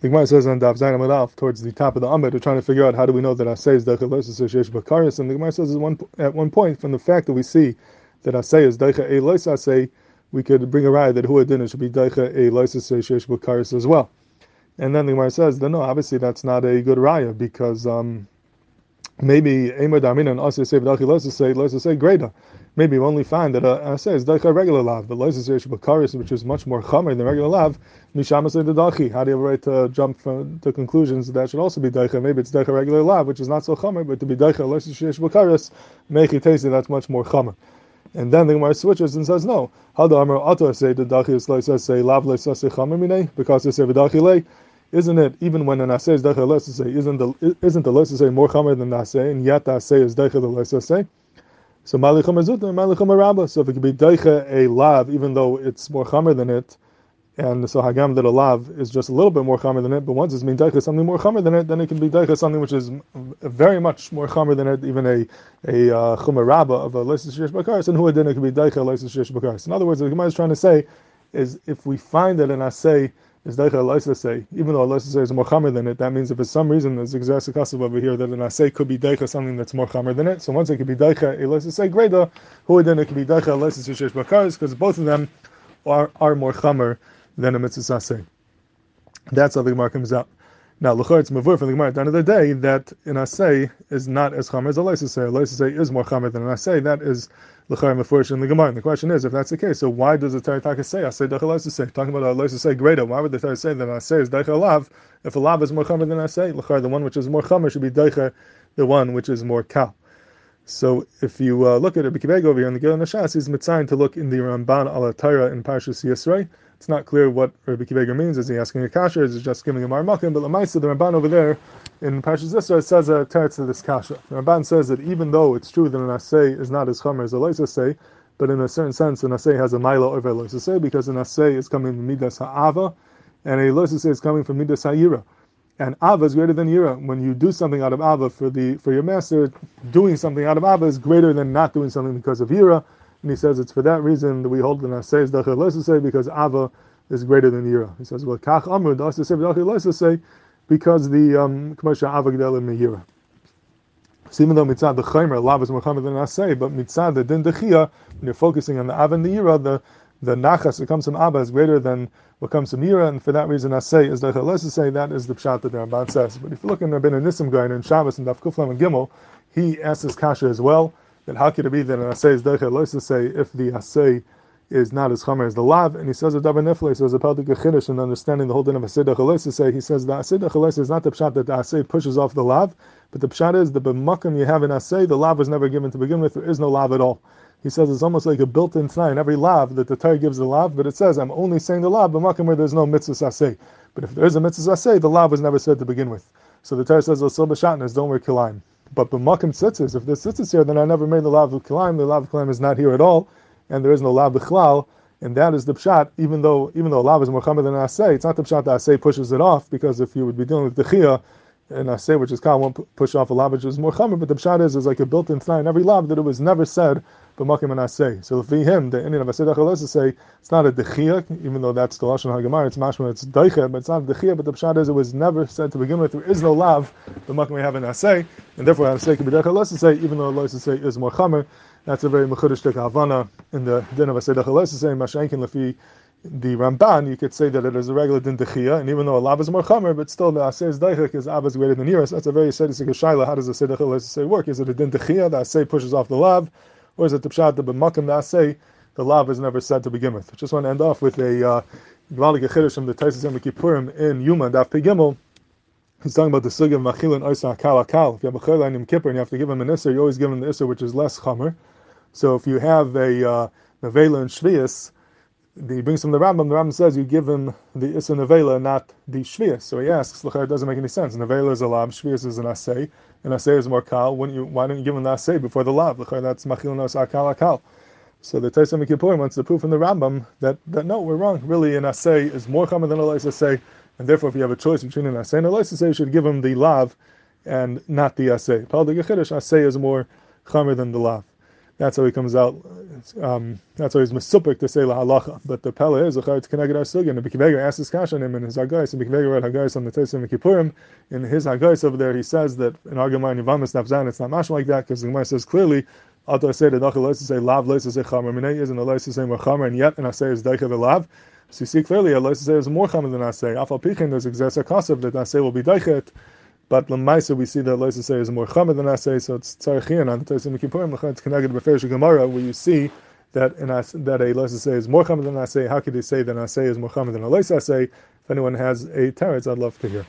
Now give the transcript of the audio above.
The Gemara says on Dav Zayin Amad towards the top of the Amud, we're trying to figure out how do we know that Asay is Deicha Lois Shesh Bakaris, and the Gemara says at one, point, from the fact that we see that Asay is Deicha E Lois Asay, we could bring a raya that Hua Din should be Deicha E Lois Shesh Bakaris as well. And then the Gemara says, no, obviously that's not a good raya because um, maybe Emad Amin and Asay say V'dachi Lois Asay, Lois say Greda maybe you only find that uh, uh, a, a says dacha regular lav, but lois is bakaris, which is much more chamer than regular lav. Mishama say the dachi. How do you have right to jump from, to conclusions that, that should also be dacha? Maybe it's dacha regular lav, which is not so chamer, but to be dacha lois is bakaris, make it taste that's much more chamer. And then the Gemara switches and says, no. How do Amar Ato say the dachi is lois say lav lois say chamer mine because they say v'dachi lei. Isn't it even when an asay is dacha lois say isn't the isn't the lois say more chamer than the asay and yet the asay is dacha the lois say? So Malichum Azut and Malichum Rabba. So if it could be Daicha a lav, even though it's more chamer than it, and so Hagam that a lav is just a little bit more chamer than it, but once it's being Daicha something more chamer than it, then it can be Daicha something which is very much more chamer than it, even a a uh, Rabba of a Lysis Shish Bakaris, and who then it could be Daicha Lysis Shish Bakaris. In other words, what the Gemara is trying to say is if we find that an Asay is daicha say, even though aloisa say is more chamer than it, that means if for some reason there's exact kasav over here that an asay could be daicha something that's more chamer than it. So once it could be daicha say greda, uh, who then it could be daicha aloisa say shesh bakaris because both of them are are more chamer than a mitzvah asay. That's how the Gemara comes out. Now, l'chor it's mavur from the Gemara the end of the day that an asay is not as chamer as a loisa say. A loisa say is more chamer than an asay. That is l'chayim mefurish in the Gemara. And the question is, if that's the case, so why does the Torah say asay dechel say? Talking about a say greater, why would the Torah say that an asay is dechel lav? If a lav is more chamer than asay, l'chayim the one which is more chamer should be dechel the one which is more kal. So if you uh, look at it, Bikibeg over here in the Gilyon HaShas, he's mitzayin to look in the Ramban al Torah in Parshas Yisro. It's not clear what Rabbi Kiveger means. Is he asking a kasha? Is he just giving a marmakim? But Lamaisa, the Ramban over there in Parshas Yisro says a teretz to this kasha. The Ramban says that even though it's true that an asay is not as chomer as a loisa say, but in a certain sense, an asay has a milo over a loisa say because an asay is coming from midas ha'ava, and a loisa say is coming from midas ha'ira and Ava is greater than Yira. When you do something out of Ava for the for your master, doing something out of Ava is greater than not doing something because of Yira. And he says it's for that reason that we hold the Naseh is Dachel say because Ava is greater than Yira. He says, well, Kach Amr Dachel say because the um, commercial Ava Gdel Yira. So even though mitzad the chaymer lav is more than asay, but mitzad the din dechia, when you're focusing on the av and the yira, the the nachas that comes from Abba is greater than what comes from Yira, and for that reason, I say is that let's say that is the pshat that the Ramban says. But if you look in Rabbi Nissim Gaon in Shabbos and Daf Kuflam and Gimel, he asks kasha as well. That how could it be that an asay is deicha let's say if the asay is not as chamer as the lav, and he says a davar nefle, says a peldik chiddush and understanding the whole din of asay deicha say he says the asay deicha is not the pshat that the asay pushes off the lav, but the pshat is the b'makam you have in asay the lav was never given to begin with. There is no lav at all he says it's almost like a built-in sign. Every lav that the Torah gives the lav, but it says I'm only saying the lav, but makom where there's no mitzvah saseh. But if there is a mitzvah saseh, the lav was never said to begin with. So the Torah says l'sil b'shatnas, don't wear kilayim. But b'makom tzitzis, if there's tzitzis here, then I never made the lav of kilayim. The lav of kilayim is not here at all, and there is no lav b'chlal. And that is the pshat, even though even though lav is more than asay, it's not the pshat that asay pushes it off, because if you would be dealing with the chia, and I say which is won't push off a lav which is more chamer, but the pshat is is like a built-in sign in every lav that it was never said b'makim say. So for him, the Indian of Asedach Alosa say it's not a dechia, even though that's the lashon hagemar. It's mashma, it's deicha, but it's not a dechia. But the pshat is it was never said to begin with. There is no lav b'makim we have an asay, and therefore asay can be dechia Alosa say, even though Alosa say is more chamer. That's a very mechudish havana in the din of Asedach Alosa say mashenkin lefi the Ramban, you could say that it is a regular din dechia, and even though a lav is more chamer, but still the asay is deichik is is greater than iras. That's a very sedisik shaila. How does the sedach say work? Is it a din dechia? The asay pushes off the lav, or is it the pshat that b'makam asay the lav is never said to begin with? I just want to end off with a gvalik uh, from the Taisus Yom Kippurim in Yuma Daf Pegimel. He's talking about the sugi of machil and oisa akal akal. If you have a chayla in Kippur and you have to give him an isser, you always give him the isser which is less chamer. So if you have a uh, nevela and shvius, he brings from the Rambam. The Rambam says you give him the Issa Nevela, not the Shvius. So he asks, look, it doesn't make any sense. Nevela is a lab, Shvius is an assay, and assay is more kal. Wouldn't you? Why don't you give him the assay before the lab? Look, that's machil nos akal akal. So the Taisam Kippur wants to prove from the Rambam that, that no, we're wrong. Really, an assay is more common than a lice assay, and therefore, if you have a choice between an assay and a lice assay, you should give him the lav and not the assay. Pal de assay is more chamer than the lav. That's how he comes out. Um, that's why he's misupik to say la halacha. But the pella is it's connected our sugin. And Bikivega asks this kasha on him in his hagais. And Bikivega read hagais on the Tesim Kippurim. In his hagais over there, he says that in Argamai Nivamis Nafzan, it's not mashal like that because the Gemara says clearly. Alto say the dachel to say lav to say chamer minay is and to say more chamer and yet and I say is daicha lav. So you see clearly a to say is more chamer than I say. Afal pichin there's exesa kasav that I say will be daichet. But Lamaisa, we see that Loisa say is more chamer than Asay, so it's Tzarachian on the Tosim Kippurim, it's connected with Beferish Gemara, where you see that in as, that a Loisa say is more chamer than Asay. How could they say that Asay is more chamer than a Loisa say? If anyone has a teretz, I'd love to hear.